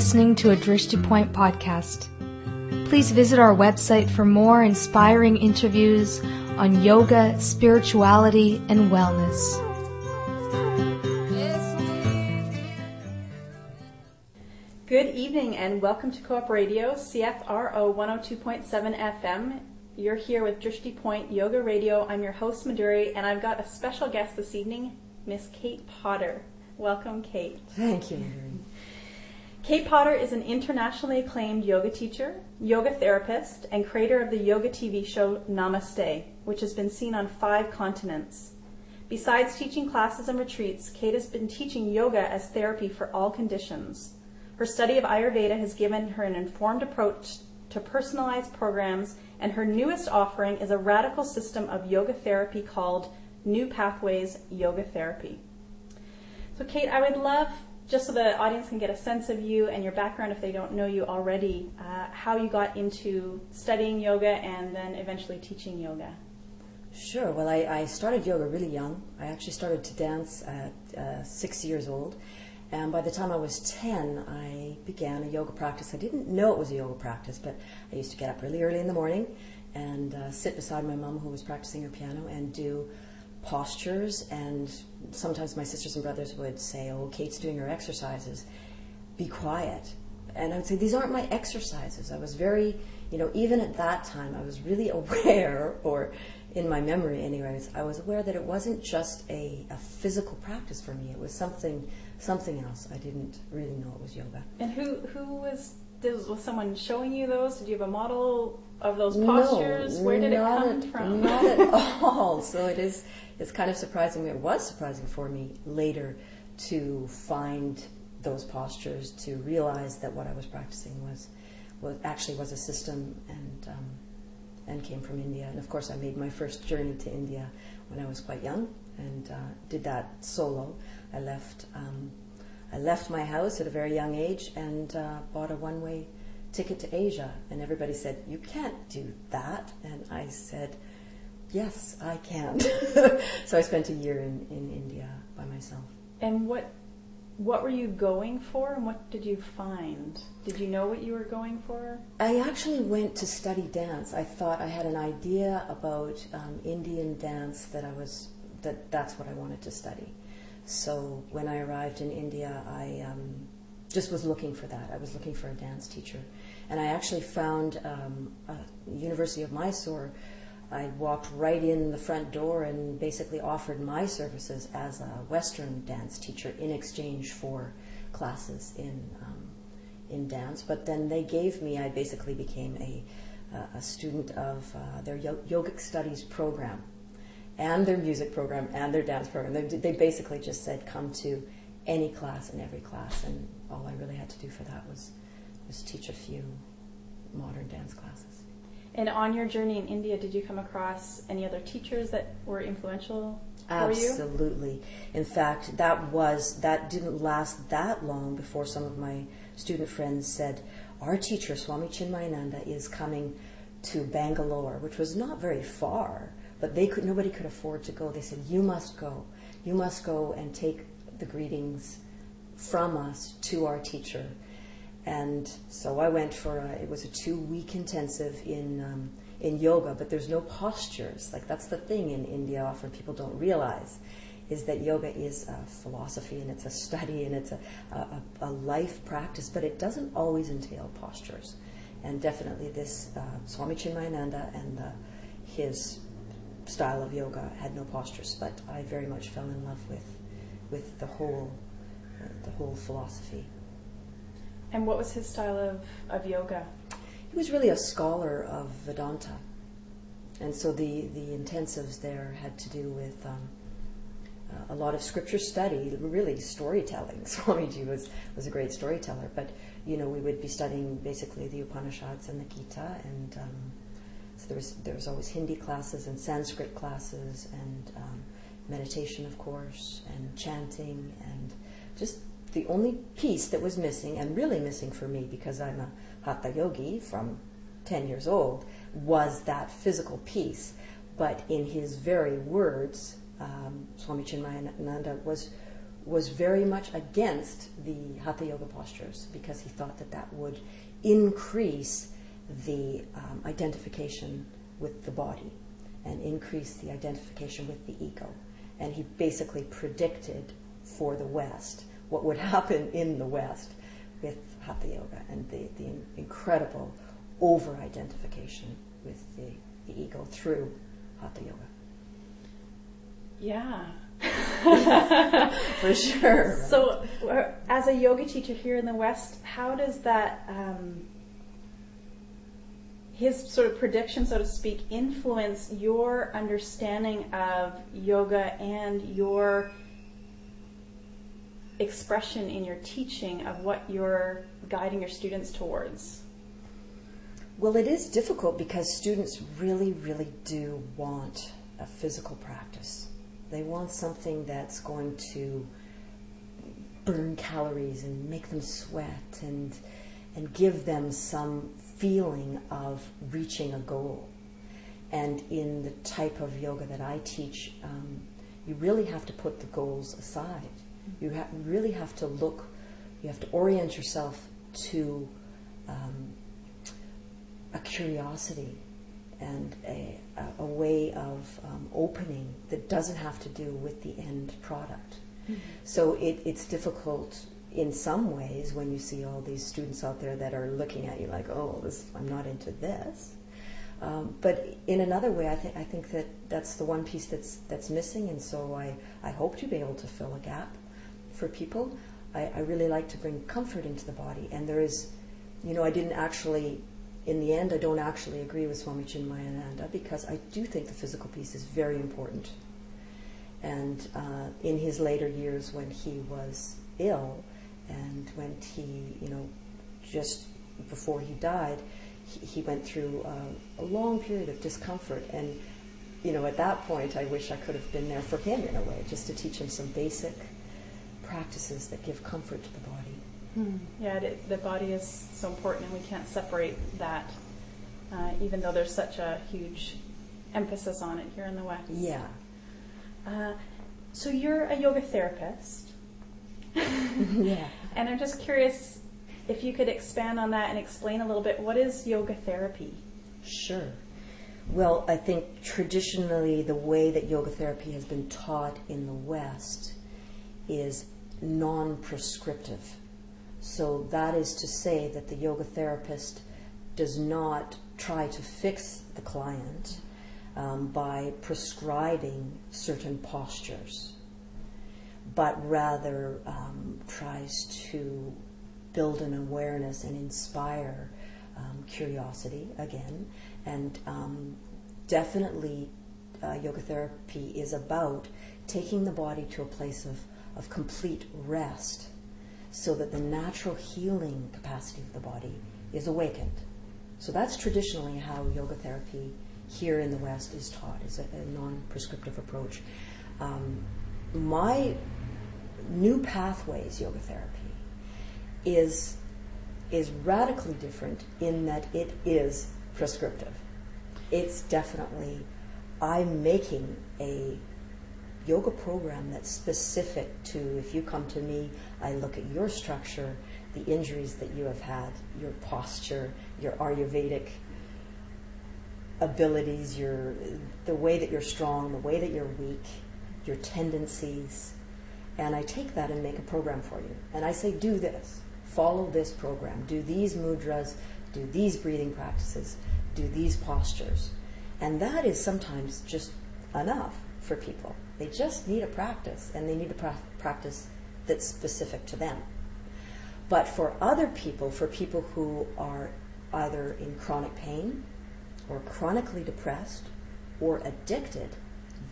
listening to a Drishti Point podcast. Please visit our website for more inspiring interviews on yoga, spirituality, and wellness. Good evening and welcome to Co-op Radio, CFRO 102.7 FM. You're here with Drishti Point Yoga Radio. I'm your host, Maduri, and I've got a special guest this evening, Miss Kate Potter. Welcome, Kate. Thank you, Madhuri. Kate Potter is an internationally acclaimed yoga teacher, yoga therapist, and creator of the yoga TV show Namaste, which has been seen on five continents. Besides teaching classes and retreats, Kate has been teaching yoga as therapy for all conditions. Her study of Ayurveda has given her an informed approach to personalized programs, and her newest offering is a radical system of yoga therapy called New Pathways Yoga Therapy. So, Kate, I would love just so the audience can get a sense of you and your background if they don't know you already, uh, how you got into studying yoga and then eventually teaching yoga. Sure. Well, I, I started yoga really young. I actually started to dance at uh, six years old. And by the time I was 10, I began a yoga practice. I didn't know it was a yoga practice, but I used to get up really early in the morning and uh, sit beside my mom, who was practicing her piano, and do postures and sometimes my sisters and brothers would say, "Oh, Kate's doing her exercises. Be quiet." And I would say, "These aren't my exercises." I was very, you know, even at that time, I was really aware, or in my memory, anyways, I was aware that it wasn't just a, a physical practice for me. It was something, something else. I didn't really know it was yoga. And who who was was someone showing you those? Did you have a model of those postures? No, Where did it come at, from? Not at all. So it is. It's kind of surprising. It was surprising for me later to find those postures, to realize that what I was practicing was, was actually was a system and um, and came from India. And of course, I made my first journey to India when I was quite young and uh, did that solo. I left. Um, I left my house at a very young age and uh, bought a one-way ticket to Asia. And everybody said, "You can't do that." And I said, "Yes, I can." so I spent a year in, in India by myself. And what what were you going for, and what did you find? Did you know what you were going for? I actually went to study dance. I thought I had an idea about um, Indian dance that I was that that's what I wanted to study. So when I arrived in India, I um, just was looking for that. I was looking for a dance teacher, and I actually found um, University of Mysore. I walked right in the front door and basically offered my services as a Western dance teacher in exchange for classes in um, in dance. But then they gave me. I basically became a a student of uh, their yogic studies program and their music program and their dance program. They, they basically just said, come to any class and every class, and all I really had to do for that was, teach a few modern dance classes. And on your journey in India, did you come across any other teachers that were influential for Absolutely. you? Absolutely. In fact, that was that didn't last that long before some of my student friends said, "Our teacher, Swami Chinmayananda, is coming to Bangalore," which was not very far but they could nobody could afford to go. They said, "You must go. You must go and take the greetings from us to our teacher." And so I went for a, it was a two week intensive in um, in yoga, but there's no postures. Like that's the thing in India. Often people don't realize is that yoga is a philosophy and it's a study and it's a, a, a life practice, but it doesn't always entail postures. And definitely this uh, Swami Chinmayananda and the, his style of yoga had no postures, but I very much fell in love with with the whole uh, the whole philosophy. And what was his style of, of yoga? He was really a scholar of Vedanta, and so the the intensives there had to do with. Um, a lot of scripture study, really storytelling. Swamiji was, was a great storyteller, but you know we would be studying basically the Upanishads and the Gita, and um, so there was there was always Hindi classes and Sanskrit classes and um, meditation, of course, and chanting, and just the only piece that was missing, and really missing for me because I'm a hatha yogi from 10 years old, was that physical piece. But in his very words, um, Swami Chinmayananda was was very much against the Hatha Yoga postures because he thought that that would increase the um, identification with the body and increase the identification with the ego. And he basically predicted for the West what would happen in the West with Hatha Yoga and the, the incredible over identification with the, the ego through Hatha Yoga. Yeah. For sure. So, uh, as a yoga teacher here in the West, how does that, um, his sort of prediction, so to speak, influence your understanding of yoga and your expression in your teaching of what you're guiding your students towards? Well, it is difficult because students really, really do want a physical practice. They want something that's going to burn calories and make them sweat and and give them some feeling of reaching a goal. And in the type of yoga that I teach, um, you really have to put the goals aside. You ha- really have to look, you have to orient yourself to um, a curiosity and a, a, a way of um, opening that doesn't have to do with the end product. Mm-hmm. So it, it's difficult in some ways when you see all these students out there that are looking at you like, oh, this, I'm not into this. Um, but in another way, I, th- I think that that's the one piece that's that's missing, and so I, I hope to be able to fill a gap for people. I, I really like to bring comfort into the body, and there is, you know, I didn't actually in the end, I don't actually agree with Swami Chinmayananda because I do think the physical piece is very important. And uh, in his later years, when he was ill, and when he, you know, just before he died, he, he went through uh, a long period of discomfort. And, you know, at that point, I wish I could have been there for him in a way, just to teach him some basic practices that give comfort to the body. Hmm. Yeah, it, the body is so important, and we can't separate that, uh, even though there's such a huge emphasis on it here in the West. Yeah. Uh, so you're a yoga therapist. yeah. And I'm just curious if you could expand on that and explain a little bit what is yoga therapy? Sure. Well, I think traditionally the way that yoga therapy has been taught in the West is non prescriptive. So that is to say that the yoga therapist does not try to fix the client um, by prescribing certain postures, but rather um, tries to build an awareness and inspire um, curiosity again. And um, definitely, uh, yoga therapy is about taking the body to a place of, of complete rest so that the natural healing capacity of the body is awakened. So that's traditionally how yoga therapy here in the West is taught, is a, a non-prescriptive approach. Um, my new pathways yoga therapy is is radically different in that it is prescriptive. It's definitely I'm making a yoga program that's specific to if you come to me, I look at your structure, the injuries that you have had, your posture, your Ayurvedic abilities, your the way that you're strong, the way that you're weak, your tendencies, and I take that and make a program for you. And I say, do this, follow this program, do these mudras, do these breathing practices, do these postures. And that is sometimes just enough for people. They just need a practice, and they need a pra- practice that's specific to them. But for other people, for people who are either in chronic pain, or chronically depressed, or addicted,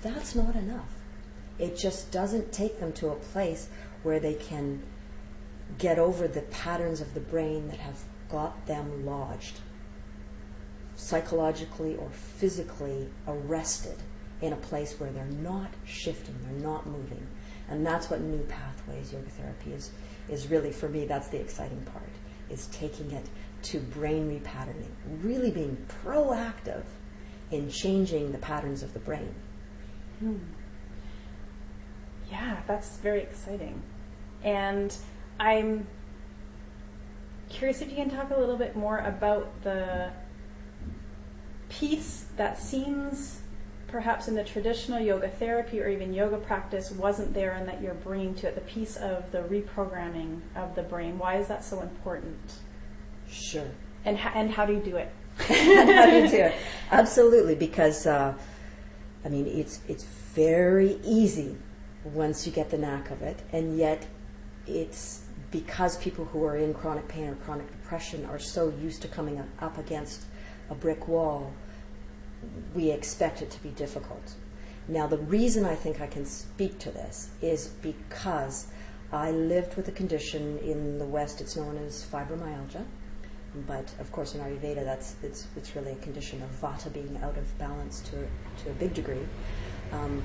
that's not enough. It just doesn't take them to a place where they can get over the patterns of the brain that have got them lodged, psychologically or physically arrested in a place where they're not shifting, they're not moving. And that's what new pathways yoga therapy is is really for me that's the exciting part is taking it to brain repatterning, really being proactive in changing the patterns of the brain. Hmm. Yeah, that's very exciting. And I'm curious if you can talk a little bit more about the piece that seems perhaps in the traditional yoga therapy or even yoga practice wasn't there and that you're bringing to it the piece of the reprogramming of the brain why is that so important? Sure. And, and how do you do it? How do you do it? Absolutely because uh, i mean it's it's very easy once you get the knack of it and yet it's because people who are in chronic pain or chronic depression are so used to coming up against a brick wall we expect it to be difficult. Now, the reason I think I can speak to this is because I lived with a condition in the West. It's known as fibromyalgia, but of course in Ayurveda, that's it's it's really a condition of vata being out of balance to to a big degree. Um,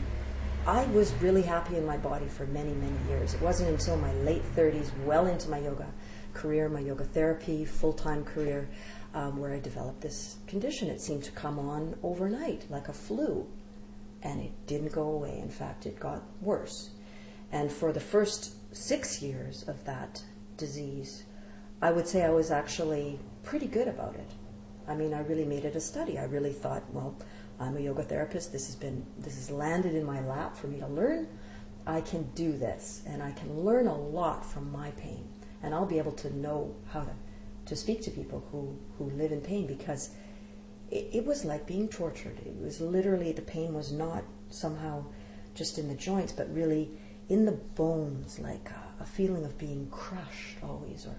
I was really happy in my body for many many years. It wasn't until my late 30s, well into my yoga career, my yoga therapy full time career, um, where I developed this condition. It seemed to come on overnight, like a flu, and it didn't go away. In fact, it got worse. And for the first six years of that disease, I would say I was actually pretty good about it. I mean, I really made it a study. I really thought, well, I'm a yoga therapist. This has been this has landed in my lap for me to learn. I can do this, and I can learn a lot from my pain, and I'll be able to know how to to speak to people who, who live in pain because it, it was like being tortured. It was literally, the pain was not somehow just in the joints, but really in the bones, like a, a feeling of being crushed always, or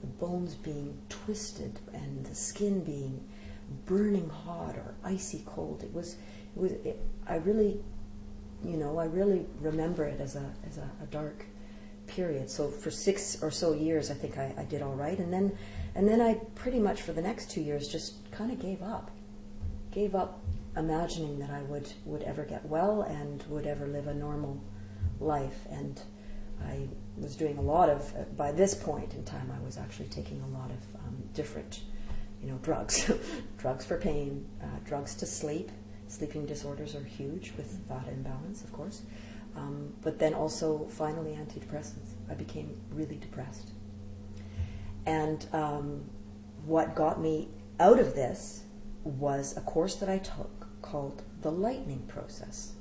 the bones being twisted and the skin being burning hot or icy cold. It was, it was. It, I really, you know, I really remember it as a as a, a dark period. So for six or so years, I think I, I did all right, and then and then I pretty much for the next two years just kind of gave up. Gave up imagining that I would, would ever get well and would ever live a normal life. And I was doing a lot of, by this point in time, I was actually taking a lot of um, different, you know, drugs. drugs for pain, uh, drugs to sleep. Sleeping disorders are huge with vata imbalance, of course. Um, but then also, finally, antidepressants. I became really depressed. And um, what got me out of this was a course that I took called the lightning process.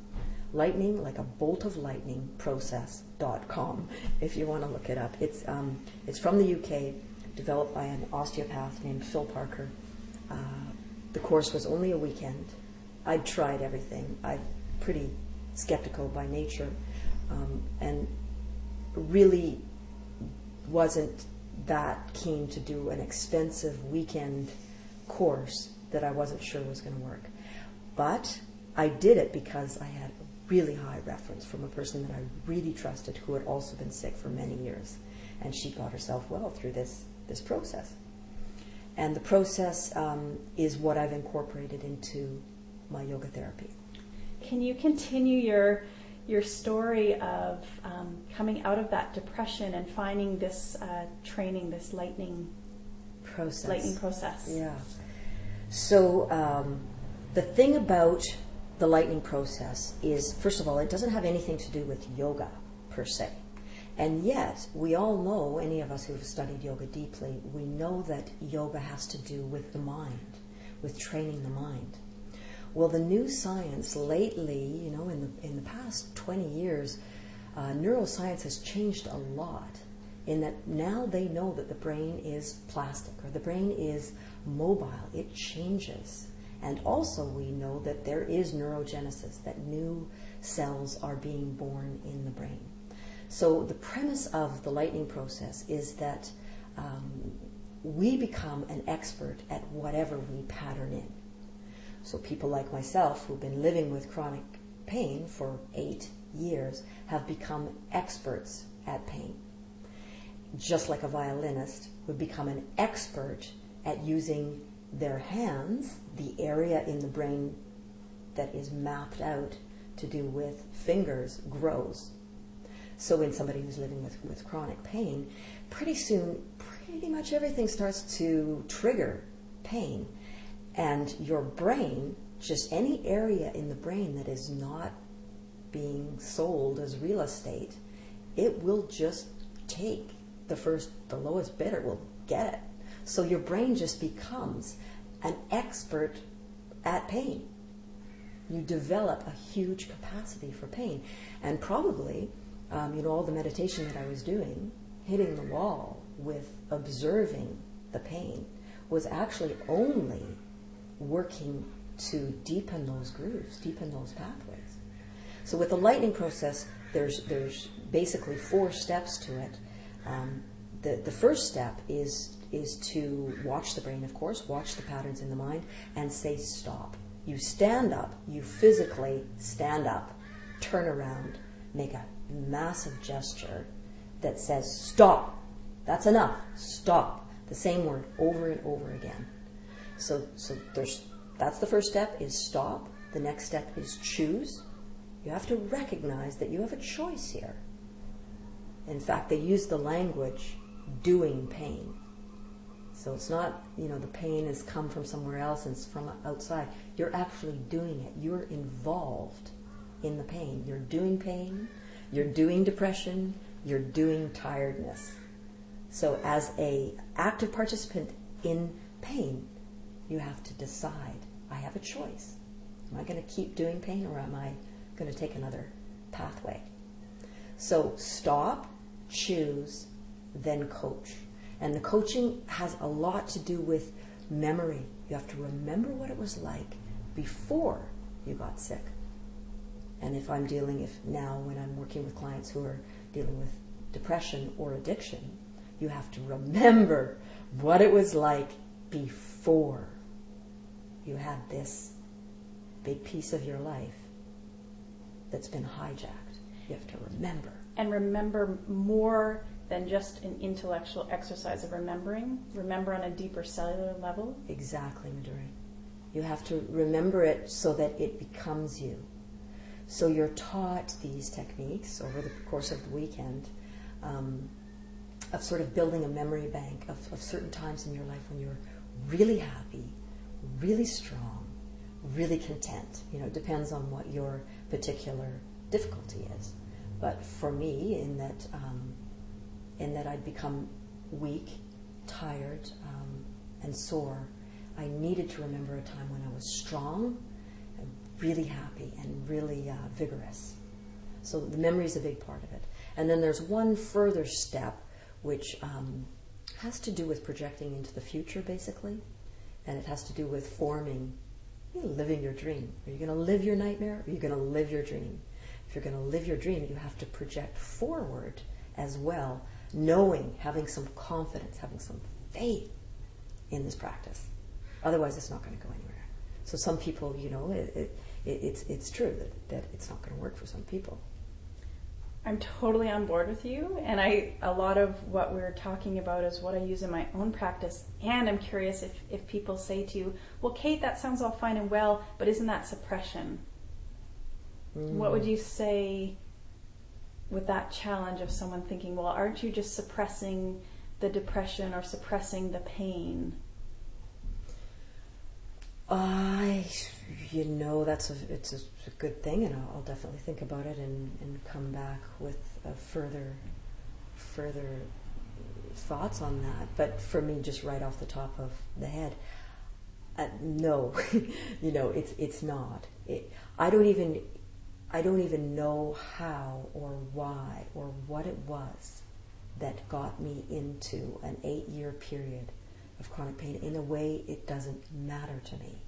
Lightning, like a bolt of lightning process.com, if you want to look it up. It's, um, it's from the UK, developed by an osteopath named Phil Parker. Uh, the course was only a weekend. I'd tried everything. I'm pretty skeptical by nature um, and really wasn't that keen to do an expensive weekend course that I wasn't sure was going to work. But I did it because I had a really high reference from a person that I really trusted who had also been sick for many years. And she got herself well through this, this process. And the process um, is what I've incorporated into my yoga therapy. Can you continue your your story of um, coming out of that depression and finding this uh, training, this lightning process. Lightning process. Yeah. So um, the thing about the lightning process is, first of all, it doesn't have anything to do with yoga per se. And yet, we all know, any of us who've studied yoga deeply, we know that yoga has to do with the mind, with training the mind. Well, the new science lately, you know, in the in the past 20 years, uh, neuroscience has changed a lot. In that now they know that the brain is plastic or the brain is mobile. It changes. And also, we know that there is neurogenesis, that new cells are being born in the brain. So, the premise of the lightning process is that um, we become an expert at whatever we pattern in. So people like myself who've been living with chronic pain for eight years have become experts at pain. Just like a violinist would become an expert at using their hands, the area in the brain that is mapped out to do with fingers grows. So in somebody who's living with, with chronic pain, pretty soon, pretty much everything starts to trigger pain and your brain, just any area in the brain that is not being sold as real estate, it will just take the first, the lowest bidder will get it. So your brain just becomes an expert at pain. You develop a huge capacity for pain. And probably, um, you know, all the meditation that I was doing, hitting the wall with observing the pain, was actually only working to deepen those grooves, deepen those pathways. So with the lightning process, there's there's basically four steps to it. Um, the the first step is is to watch the brain, of course, watch the patterns in the mind, and say stop. You stand up, you physically stand up, turn around, make a massive gesture that says stop. That's enough. Stop. The same word over and over again. So so there's that's the first step is stop. The next step is choose. You have to recognize that you have a choice here. In fact, they use the language doing pain. So it's not, you know, the pain has come from somewhere else and it's from outside. You're actually doing it. You're involved in the pain. You're doing pain. You're doing depression. You're doing tiredness. So as a active participant in pain, you have to decide. I have a choice. Am I going to keep doing pain or am I going to take another pathway? So stop, choose, then coach. And the coaching has a lot to do with memory. You have to remember what it was like before you got sick. And if I'm dealing, if now when I'm working with clients who are dealing with depression or addiction, you have to remember what it was like before you had this big piece of your life that's been hijacked. You have to remember. And remember more than just an intellectual exercise of remembering. Remember on a deeper cellular level. Exactly, Maduri. You have to remember it so that it becomes you. So you're taught these techniques over the course of the weekend um, of sort of building a memory bank of, of certain times in your life when you're really happy, really strong, really content. You know, it depends on what your particular difficulty is. But for me, in that, um, in that I'd become weak, tired, um, and sore, I needed to remember a time when I was strong, and really happy, and really uh, vigorous. So the memory is a big part of it. And then there's one further step, which um, has to do with projecting into the future, basically and it has to do with forming, living your dream. Are you going to live your nightmare? Or are you going to live your dream? If you're going to live your dream, you have to project forward as well, knowing, having some confidence, having some faith in this practice. Otherwise, it's not going to go anywhere. So some people, you know, it, it, it's it's true that, that it's not going to work for some people. I'm totally on board with you, and I a lot of what we're talking about is what I use in my own practice. And I'm curious if if people say to you, "Well, Kate, that sounds all fine and well, but isn't that suppression?" Mm. What would you say with that challenge of someone thinking, "Well, aren't you just suppressing the depression or suppressing the pain?" I, you know, that's a it's a, a good thing, and I'll, I'll, definitely think about it and, and come back with further further thoughts on that. But for me, just right off the top of the head, uh, no, you know, it's it's not. It, I don't even I don't even know how or why or what it was that got me into an eight year period of chronic pain. In a way, it doesn't matter to me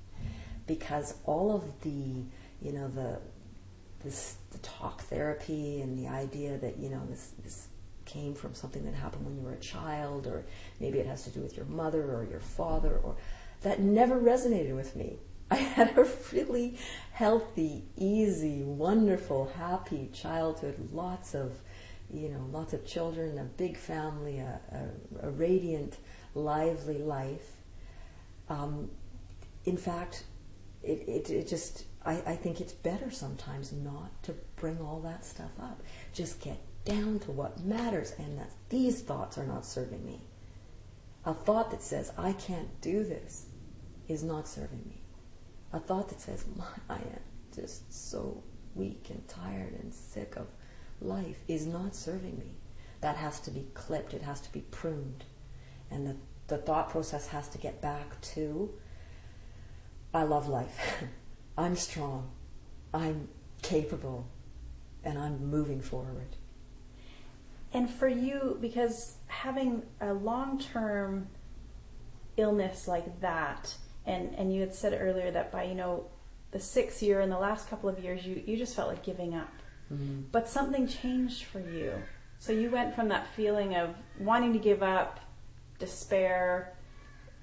because all of the, you know, the this the talk therapy and the idea that you know this this came from something that happened when you were a child, or maybe it has to do with your mother or your father, or that never resonated with me. I had a really healthy, easy, wonderful, happy childhood, lots of, you know, lots of children, a big family, a, a, a radiant lively life. Um, in fact, it, it, it just, I, I think it's better sometimes not to bring all that stuff up. Just get down to what matters and that these thoughts are not serving me. A thought that says, I can't do this, is not serving me. A thought that says, I am just so weak and tired and sick of life is not serving me. That has to be clipped, it has to be pruned. And the, the thought process has to get back to I love life. I'm strong. I'm capable. And I'm moving forward. And for you, because having a long term illness like that, and, and you had said earlier that by, you know, the sixth year and the last couple of years, you, you just felt like giving up. Mm-hmm. But something changed for you. So you went from that feeling of wanting to give up, despair,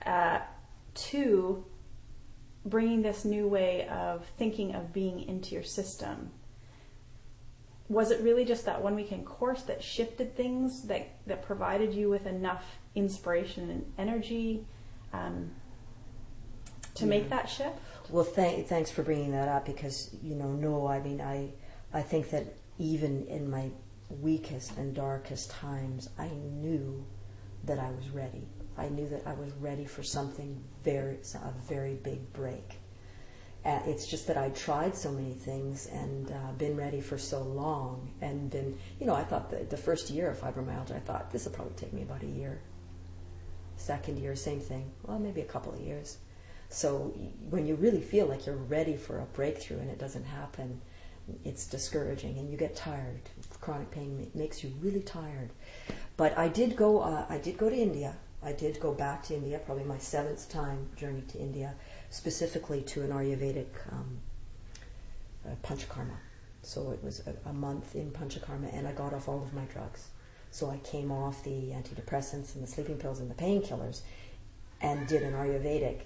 uh, to bringing this new way of thinking of being into your system. Was it really just that one weekend course that shifted things, that, that provided you with enough inspiration and energy um, to yeah. make that shift? Well, th- thanks for bringing that up because, you know, no, I mean, I, I think that even in my weakest and darkest times, I knew that I was ready. I knew that I was ready for something very, a very big break. Uh, it's just that I'd tried so many things and uh, been ready for so long and been, you know, I thought the, the first year of fibromyalgia, I thought this will probably take me about a year. Second year, same thing. Well, maybe a couple of years. So when you really feel like you're ready for a breakthrough and it doesn't happen, it's discouraging and you get tired. Chronic pain makes you really tired. But I did go. Uh, I did go to India. I did go back to India. Probably my seventh time journey to India, specifically to an Ayurvedic um, uh, Panchakarma. So it was a, a month in Panchakarma, and I got off all of my drugs. So I came off the antidepressants and the sleeping pills and the painkillers, and did an Ayurvedic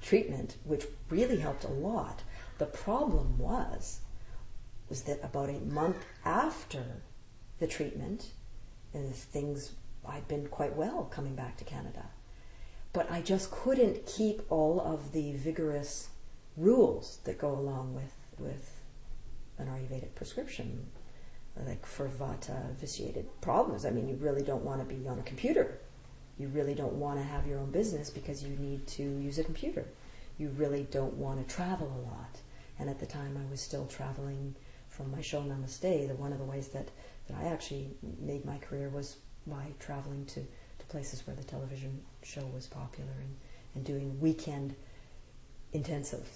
treatment, which really helped a lot. The problem was was that about a month after the treatment, and things I'd been quite well coming back to Canada, but I just couldn't keep all of the vigorous rules that go along with with an Ayurvedic prescription, like for Vata vitiated problems. I mean, you really don't want to be on a computer. You really don't want to have your own business because you need to use a computer. You really don't want to travel a lot. And at the time, I was still traveling from my show Namaste, the one of the ways that, that I actually made my career was by traveling to, to places where the television show was popular and, and doing weekend intensive,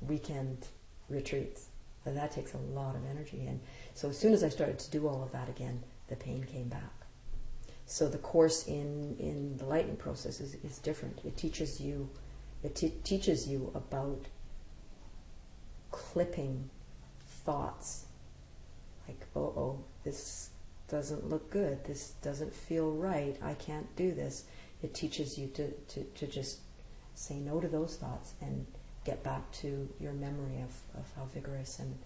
weekend retreats. And that takes a lot of energy. And so as soon as I started to do all of that again, the pain came back. So the course in, in the lightning process is, is different. It teaches you it teaches you about clipping thoughts like, oh, oh, this doesn't look good, this doesn't feel right, I can't do this. It teaches you to, to, to just say no to those thoughts and get back to your memory of, of how vigorous and,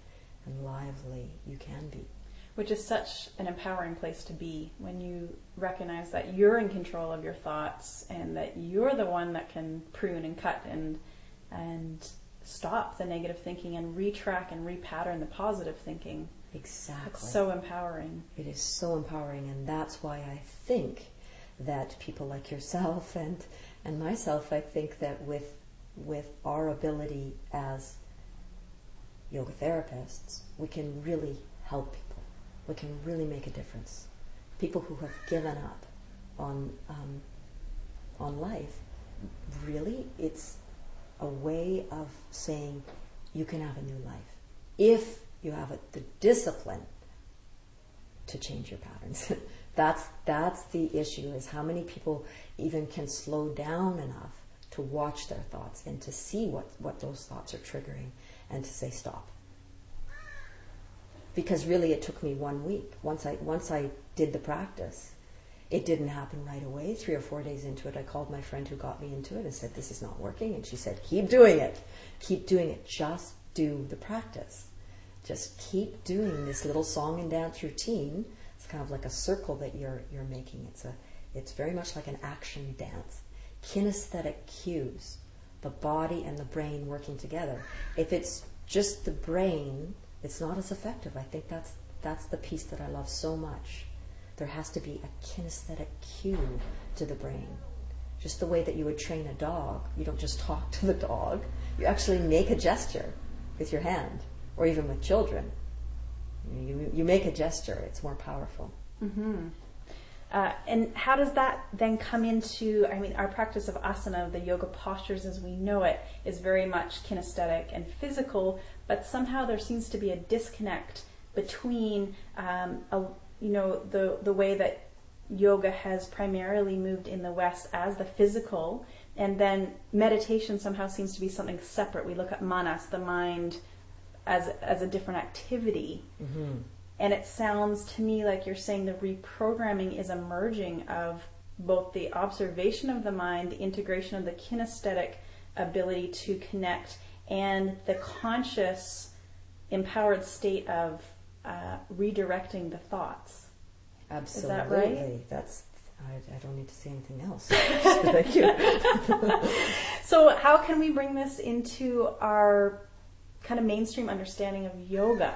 and lively you can be. Which is such an empowering place to be when you recognize that you're in control of your thoughts and that you're the one that can prune and cut and and stop the negative thinking and retrack and repattern the positive thinking. Exactly. It's so empowering. It is so empowering, and that's why I think that people like yourself and and myself, I think that with with our ability as yoga therapists, we can really help people. We can really make a difference. People who have given up on um, on life, really, it's a way of saying you can have a new life if you have the discipline to change your patterns. that's that's the issue is how many people even can slow down enough to watch their thoughts and to see what, what those thoughts are triggering and to say stop. Because really it took me one week. Once I once I did the practice, it didn't happen right away. Three or four days into it, I called my friend who got me into it and said, This is not working. And she said, Keep doing it. Keep doing it. Just do the practice. Just keep doing this little song and dance routine. It's kind of like a circle that you're, you're making. It's, a, it's very much like an action dance. Kinesthetic cues, the body and the brain working together. If it's just the brain, it's not as effective. I think that's, that's the piece that I love so much there has to be a kinesthetic cue to the brain. Just the way that you would train a dog. You don't just talk to the dog. You actually make a gesture with your hand. Or even with children. You, you make a gesture, it's more powerful. Mm-hmm. Uh, and how does that then come into? I mean, our practice of asana, the yoga postures as we know it, is very much kinesthetic and physical, but somehow there seems to be a disconnect between, um, a, you know, the the way that yoga has primarily moved in the West as the physical, and then meditation somehow seems to be something separate. We look at manas, the mind, as as a different activity. Mm-hmm. And it sounds to me like you're saying the reprogramming is a merging of both the observation of the mind, the integration of the kinesthetic ability to connect, and the conscious, empowered state of uh, redirecting the thoughts. Absolutely. Is that right? That's I, I, don't need to say anything else. Thank you. so, how can we bring this into our kind of mainstream understanding of yoga?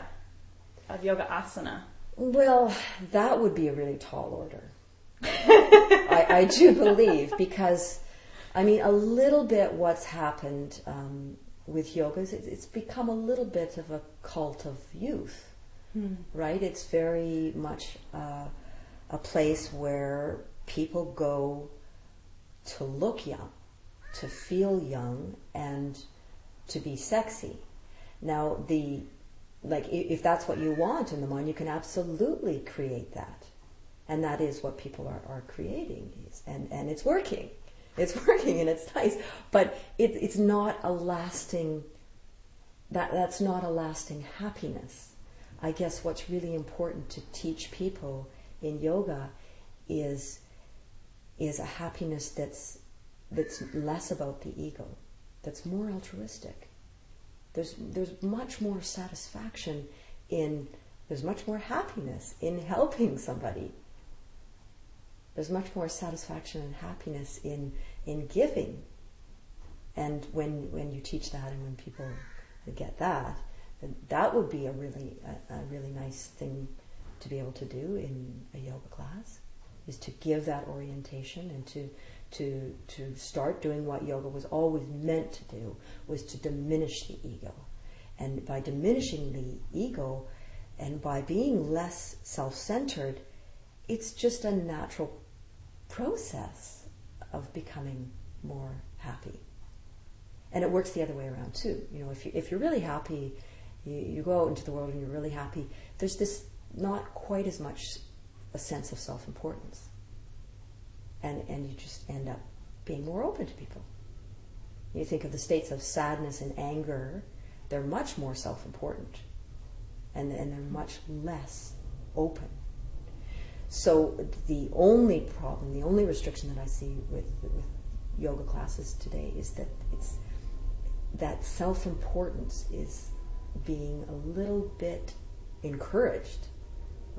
of yoga asana? Well, that would be a really tall order. I, I, do believe because, I mean, a little bit what's happened um, with yoga is it's become a little bit of a cult of youth, hmm. right? It's very much uh, a place where people go to look young, to feel young, and to be sexy. Now, the like if that's what you want in the mind, you can absolutely create that. And that is what people are, are creating. And, and it's working. It's working and it's nice. But it, it's not a lasting, that, that's not a lasting happiness. I guess what's really important to teach people in yoga is, is a happiness that's, that's less about the ego, that's more altruistic there's, there's much more satisfaction in, there's much more happiness in helping somebody. There's much more satisfaction and happiness in, in giving. And when, when you teach that and when people get that, then that would be a really, a, a really nice thing to be able to do in a yoga class, is to give that orientation and to, to, to start doing what yoga was always meant to do, was to diminish the ego. And by diminishing the ego and by being less self centered, it's just a natural process of becoming more happy. And it works the other way around too. You know, if, you, if you're really happy, you, you go out into the world and you're really happy, there's this not quite as much a sense of self importance and, and you just end up being more open to people. You think of the states of sadness and anger, they're much more self important and, and they're much less open. So the only problem, the only restriction that I see with, with yoga classes today is that it's that self importance is being a little bit encouraged.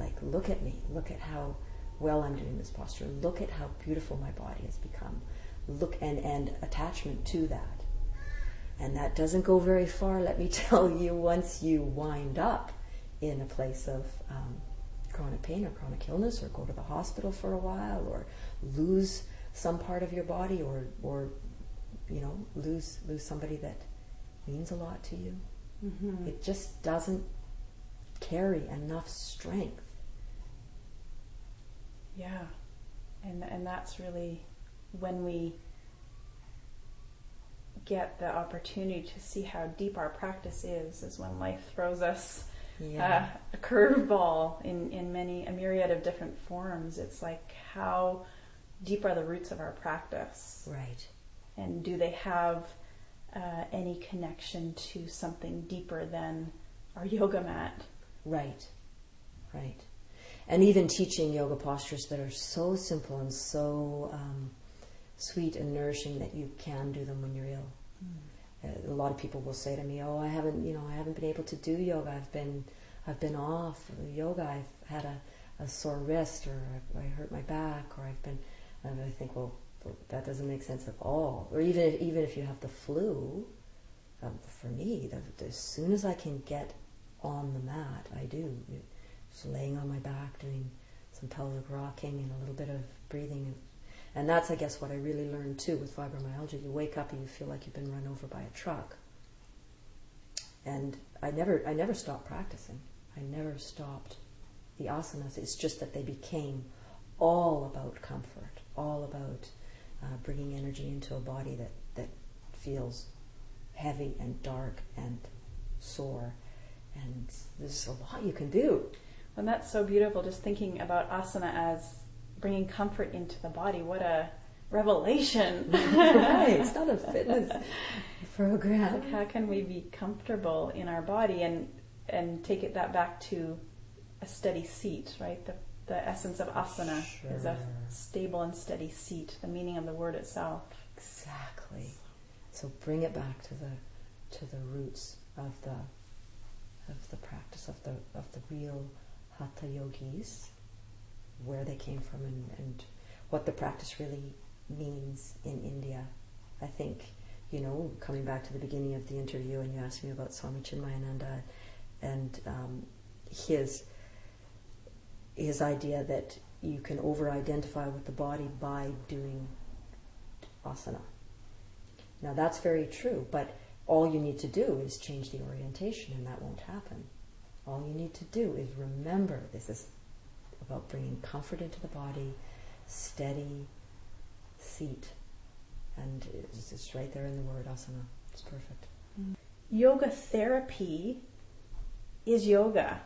Like, look at me, look at how well I'm doing this posture. Look at how beautiful my body has become. Look and, and attachment to that. And that doesn't go very far, let me tell you, once you wind up in a place of um, chronic pain or chronic illness, or go to the hospital for a while, or lose some part of your body, or, or you know, lose, lose somebody that means a lot to you. Mm-hmm. It just doesn't carry enough strength yeah. And and that's really when we get the opportunity to see how deep our practice is is when life throws us yeah. uh, a curveball in, in many a myriad of different forms. It's like how deep are the roots of our practice? Right. And do they have uh, any connection to something deeper than our yoga mat? Right. Right and even teaching yoga postures that are so simple and so um, sweet and nourishing that you can do them when you're ill. Mm. a lot of people will say to me, "Oh, I haven't, you know, I haven't been able to do yoga. I've been, I've been off yoga. I've had a, a sore wrist, or I, hurt my back, or I've been." And I think, well, that doesn't make sense at all. Or even if, even if you have the flu, um, for me, the, as soon as I can get on the mat, I do. Just laying on my back, doing some pelvic rocking and a little bit of breathing. And that's, I guess, what I really learned too with fibromyalgia. You wake up and you feel like you've been run over by a truck. and I never I never stopped practicing. I never stopped the asanas. It's just that they became all about comfort, all about uh, bringing energy into a body that that feels heavy and dark and sore. And there's a lot you can do. And that's so beautiful. Just thinking about asana as bringing comfort into the body. What a revelation. right. It's not a fitness program. How can we be comfortable in our body and and take it that back to a steady seat, right? The the essence of asana sure. is a stable and steady seat, the meaning of the word itself. Exactly. So bring it back to the to the roots of the of the practice of the of the real hatha yogis, where they came from and, and what the practice really means in India. I think, you know, coming back to the beginning of the interview and you asked me about Swami Chinmayananda and um, his his idea that you can over-identify with the body by doing asana. Now that's very true, but all you need to do is change the orientation and that won't happen. All you need to do is remember this is about bringing comfort into the body, steady, seat. And it's, it's right there in the word asana. It's perfect. Yoga therapy is yoga.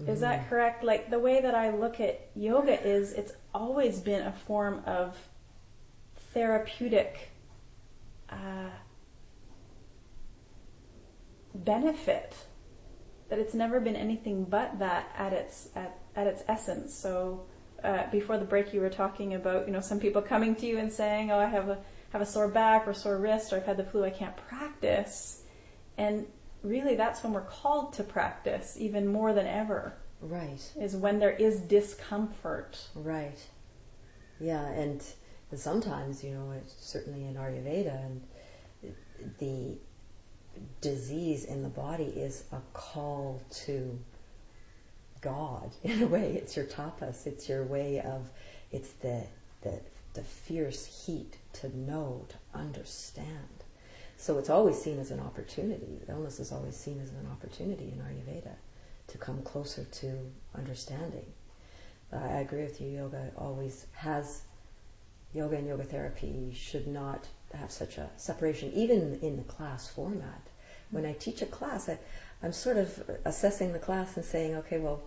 Mm-hmm. Is that mm-hmm. correct? Like the way that I look at yoga is it's always been a form of therapeutic uh, benefit. That it's never been anything but that at its at, at its essence. So uh, before the break you were talking about, you know, some people coming to you and saying, "Oh, I have a have a sore back or sore wrist, or I've had the flu, I can't practice," and really, that's when we're called to practice even more than ever. Right. Is when there is discomfort. Right. Yeah, and sometimes, you know, certainly in Ayurveda, and the disease in the body is a call to God in a way. It's your tapas. It's your way of. It's the the the fierce heat to know, to understand. So it's always seen as an opportunity. Illness is always seen as an opportunity in Ayurveda to come closer to understanding. I agree with you. Yoga always has yoga and yoga therapy should not have such a separation, even in the class format. When I teach a class, I, I'm sort of assessing the class and saying, okay, well,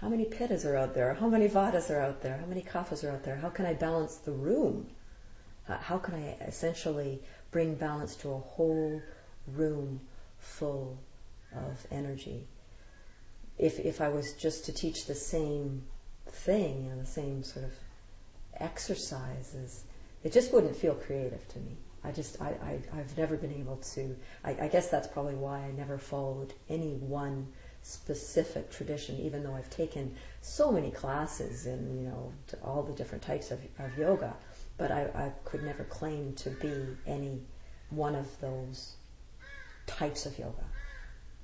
how many pittas are out there? How many vatas are out there? How many kaphas are out there? How can I balance the room? Uh, how can I essentially bring balance to a whole room full of energy? If, if I was just to teach the same thing, you know, the same sort of exercises, it just wouldn't feel creative to me. I just, I, I, have never been able to, I, I guess that's probably why I never followed any one specific tradition, even though I've taken so many classes in, you know, all the different types of, of yoga, but I, I could never claim to be any one of those types of yoga.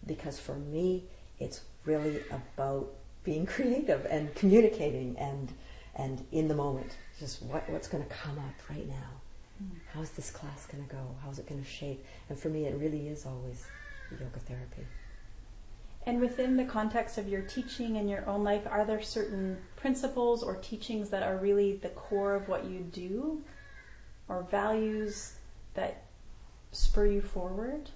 Because for me, it's really about being creative and communicating and, and in the moment. Just what, what's going to come up right now. How's this class going to go? How's it going to shape? And for me, it really is always yoga therapy. And within the context of your teaching and your own life, are there certain principles or teachings that are really the core of what you do or values that spur you forward?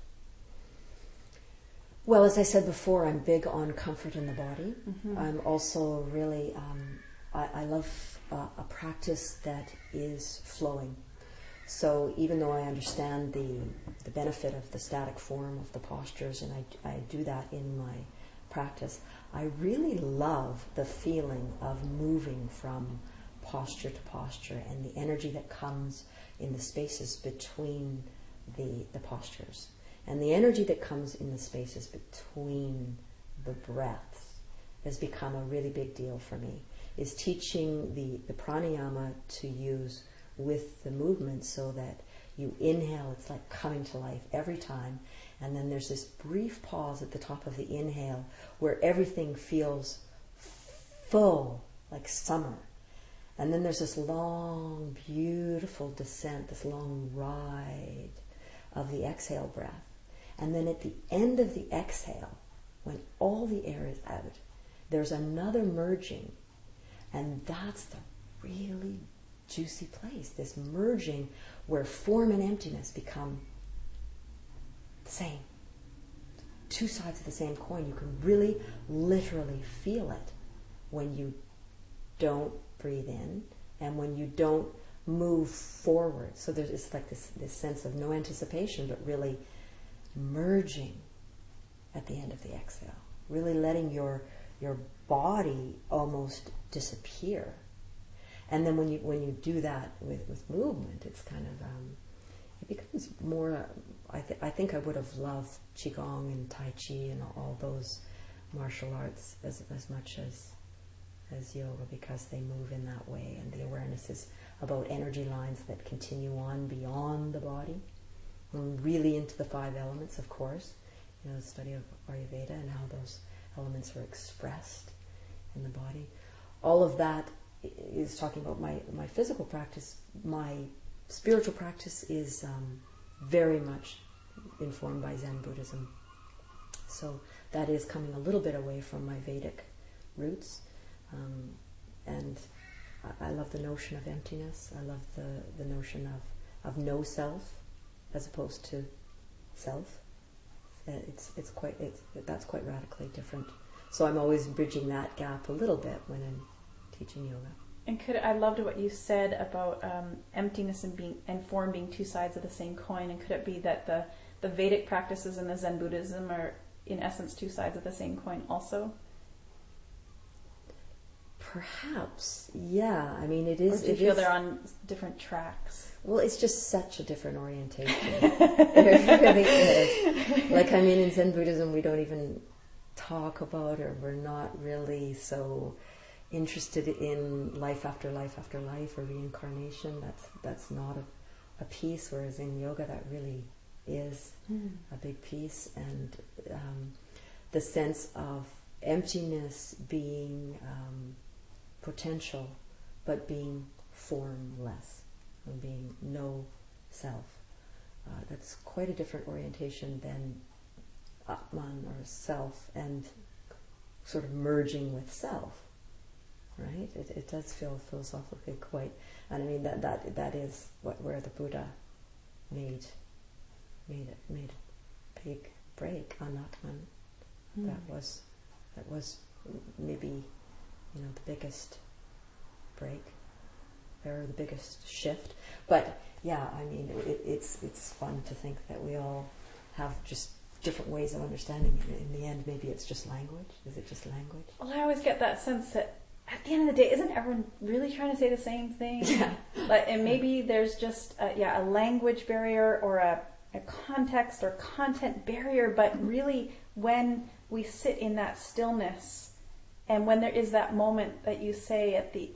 Well, as I said before, I'm big on comfort in the body. Mm-hmm. I'm also really, um, I, I, love uh, a practice that is flowing. So even though I understand the, the benefit of the static form of the postures, and I, I do that in my practice, I really love the feeling of moving from posture to posture and the energy that comes in the spaces between the, the postures. And the energy that comes in the spaces between the breaths has become a really big deal for me, is teaching the, the pranayama to use with the movement so that you inhale, it's like coming to life every time. And then there's this brief pause at the top of the inhale where everything feels full, like summer. And then there's this long, beautiful descent, this long ride of the exhale breath. And then at the end of the exhale, when all the air is out, there's another merging. And that's the really juicy place, this merging where form and emptiness become the same. Two sides of the same coin. You can really, literally feel it when you don't breathe in and when you don't move forward. So there's it's like this, this sense of no anticipation, but really merging at the end of the exhale. Really letting your your body almost disappear. And then when you when you do that with, with movement, it's kind of um, it becomes more. I, th- I think I would have loved qigong and tai chi and all those martial arts as as much as as yoga because they move in that way, and the awareness is about energy lines that continue on beyond the body, and really into the five elements, of course. You know, the study of Ayurveda and how those elements are expressed in the body. All of that is talking about my, my physical practice. My spiritual practice is um, very much informed by Zen Buddhism. So that is coming a little bit away from my Vedic roots. Um, and I, I love the notion of emptiness. I love the, the notion of, of no self as opposed to self. Uh, it's, it's quite, it's, that's quite radically different. So I'm always bridging that gap a little bit when I'm teaching yoga. And could I loved what you said about um, emptiness and being and form being two sides of the same coin. And could it be that the the Vedic practices and the Zen Buddhism are in essence two sides of the same coin also? Perhaps, yeah. I mean, it is. Or do you it feel is- they're on different tracks? Well, it's just such a different orientation. it really is. Like, I mean, in Zen Buddhism, we don't even talk about, or we're not really so interested in life after life after life or reincarnation. That's that's not a, a piece. Whereas in yoga, that really is a big piece, and um, the sense of emptiness being um, potential, but being formless and being no self. Uh, that's quite a different orientation than Atman or self and sort of merging with self. Right? It, it does feel philosophically quite, and I mean that that that is what where the Buddha made made it made a big break on Atman. Hmm. That was that was maybe you know the biggest break or the biggest shift. But yeah, I mean it, it's it's fun to think that we all have just different ways of understanding it. In the end, maybe it's just language. Is it just language? Well, I always get that sense that at the end of the day, isn't everyone really trying to say the same thing? Yeah. Like, and maybe there's just a, yeah a language barrier or a, a context or content barrier, but really when we sit in that stillness and when there is that moment that you say at the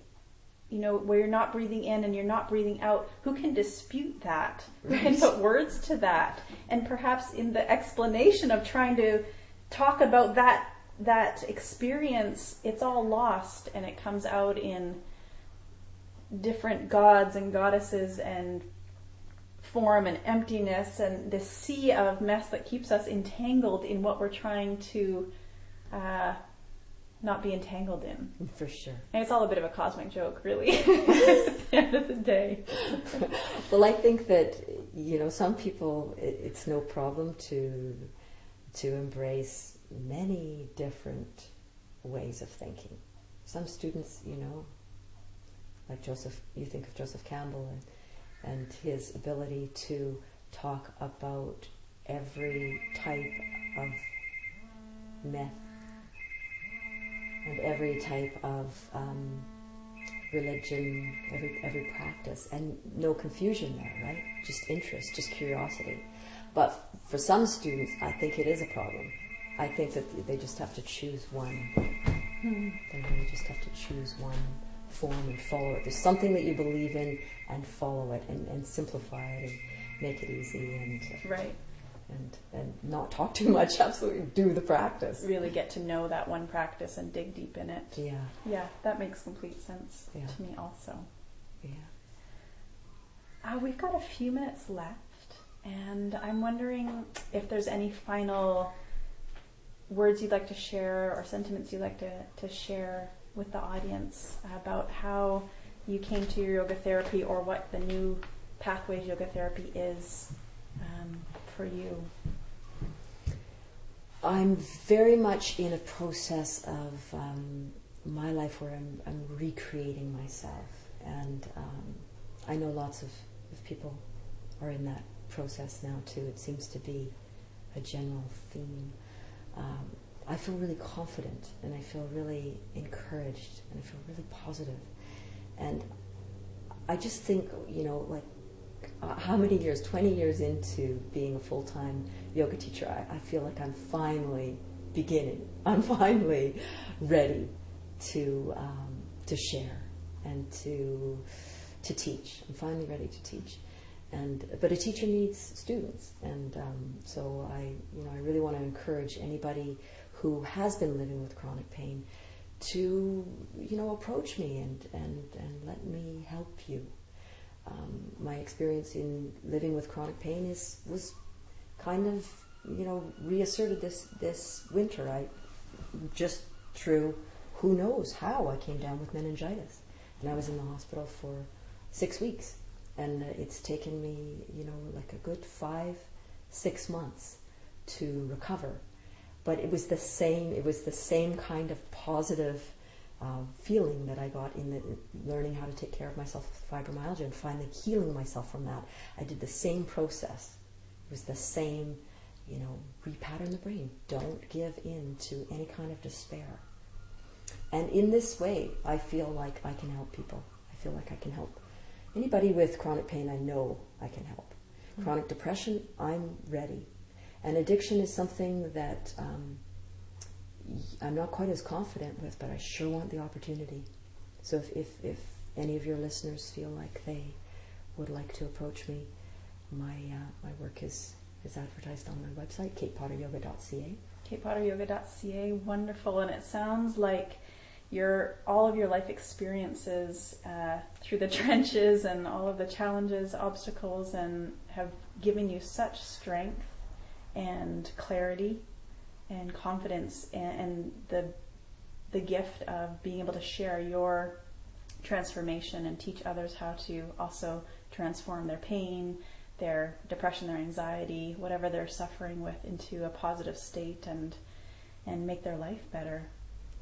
you know where you're not breathing in and you're not breathing out who can dispute that who can put words to that and perhaps in the explanation of trying to talk about that that experience it's all lost and it comes out in different gods and goddesses and form and emptiness and this sea of mess that keeps us entangled in what we're trying to uh, not be entangled in. For sure. And it's all a bit of a cosmic joke, really, at the end of the day. Well, I think that you know some people it, it's no problem to to embrace many different ways of thinking. Some students, you know, like Joseph, you think of Joseph Campbell and, and his ability to talk about every type of myth and every type of um, religion, every every practice, and no confusion there, right? Just interest, just curiosity. But for some students, I think it is a problem. I think that they just have to choose one. They really just have to choose one form and follow it. There's something that you believe in and follow it and, and simplify it and make it easy and Right. and and not talk too much. Absolutely do the practice. Really get to know that one practice and dig deep in it. Yeah, Yeah, that makes complete sense Yeah. to me also. yeah. Uh, we've got a few minutes left. And I'm wondering if there's any final words you'd like to share or sentiments you'd like to, to share with the audience about how you came to your yoga therapy or what the new pathways yoga therapy is um, for you. I'm very much in a process of um, my life where I'm, I'm, recreating myself, and um, I know lots of, of, people are in that process now too. It seems to be a general theme. Um, I feel really confident, and I feel really encouraged, and I feel really positive. and I just think you know like uh, how many years, 20 years into being a full time yoga teacher, I, I, feel like I'm finally beginning. I'm finally ready to, um, to share and to, to teach. I'm finally ready to teach. And, but a teacher needs students. And um, so I, you know, I really want to encourage anybody who has been living with chronic pain to, you know, approach me and, and, and let me help you um, my experience in living with chronic pain is was kind of you know reasserted this this winter. I just through who knows how I came down with meningitis, and I was in the hospital for six weeks, and it's taken me you know like a good five six months to recover, but it was the same. It was the same kind of positive uh, feeling that I got in the, learning how to take care of myself with fibromyalgia and finally healing myself from that. I did the same process. It was the same, you know, repattern the brain. Don't give in to any kind of despair. And in this way, I feel like I can help people. I feel like I can help anybody with chronic pain. I know I can help. Mm-hmm. Chronic depression, I'm ready. And addiction is something that um, I'm not quite as confident with, but I sure want the opportunity. So if, if, if any of your listeners feel like they would like to approach me, my uh, my work is is advertised on my website, katepotteryoga.ca. katepotteryoga.ca, wonderful, and it sounds like your all of your life experiences uh, through the trenches and all of the challenges, obstacles, and have given you such strength and clarity and confidence and, and the the gift of being able to share your transformation and teach others how to also transform their pain, their depression, their anxiety, whatever they're suffering with into a positive state and and make their life better.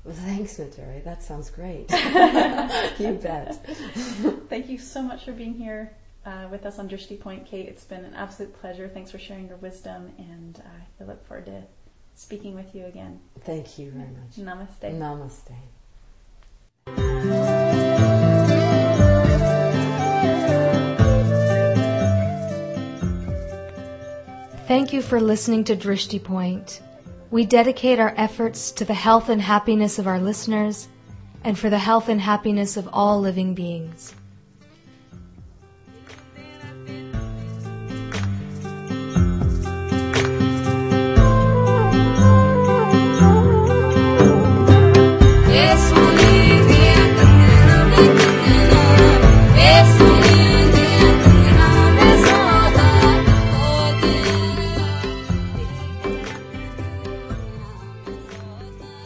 Well, thanks, Maturi. That sounds great. you bet. Thank you so much for being here uh, with us on Drishti Point, Kate. It's been an absolute pleasure. Thanks for sharing your wisdom, and uh, I look forward to speaking with you again. Thank you very much. Namaste. Namaste. Thank you for listening to Drishti Point. We dedicate our efforts to the health and happiness of our listeners and for the health and happiness of all living beings.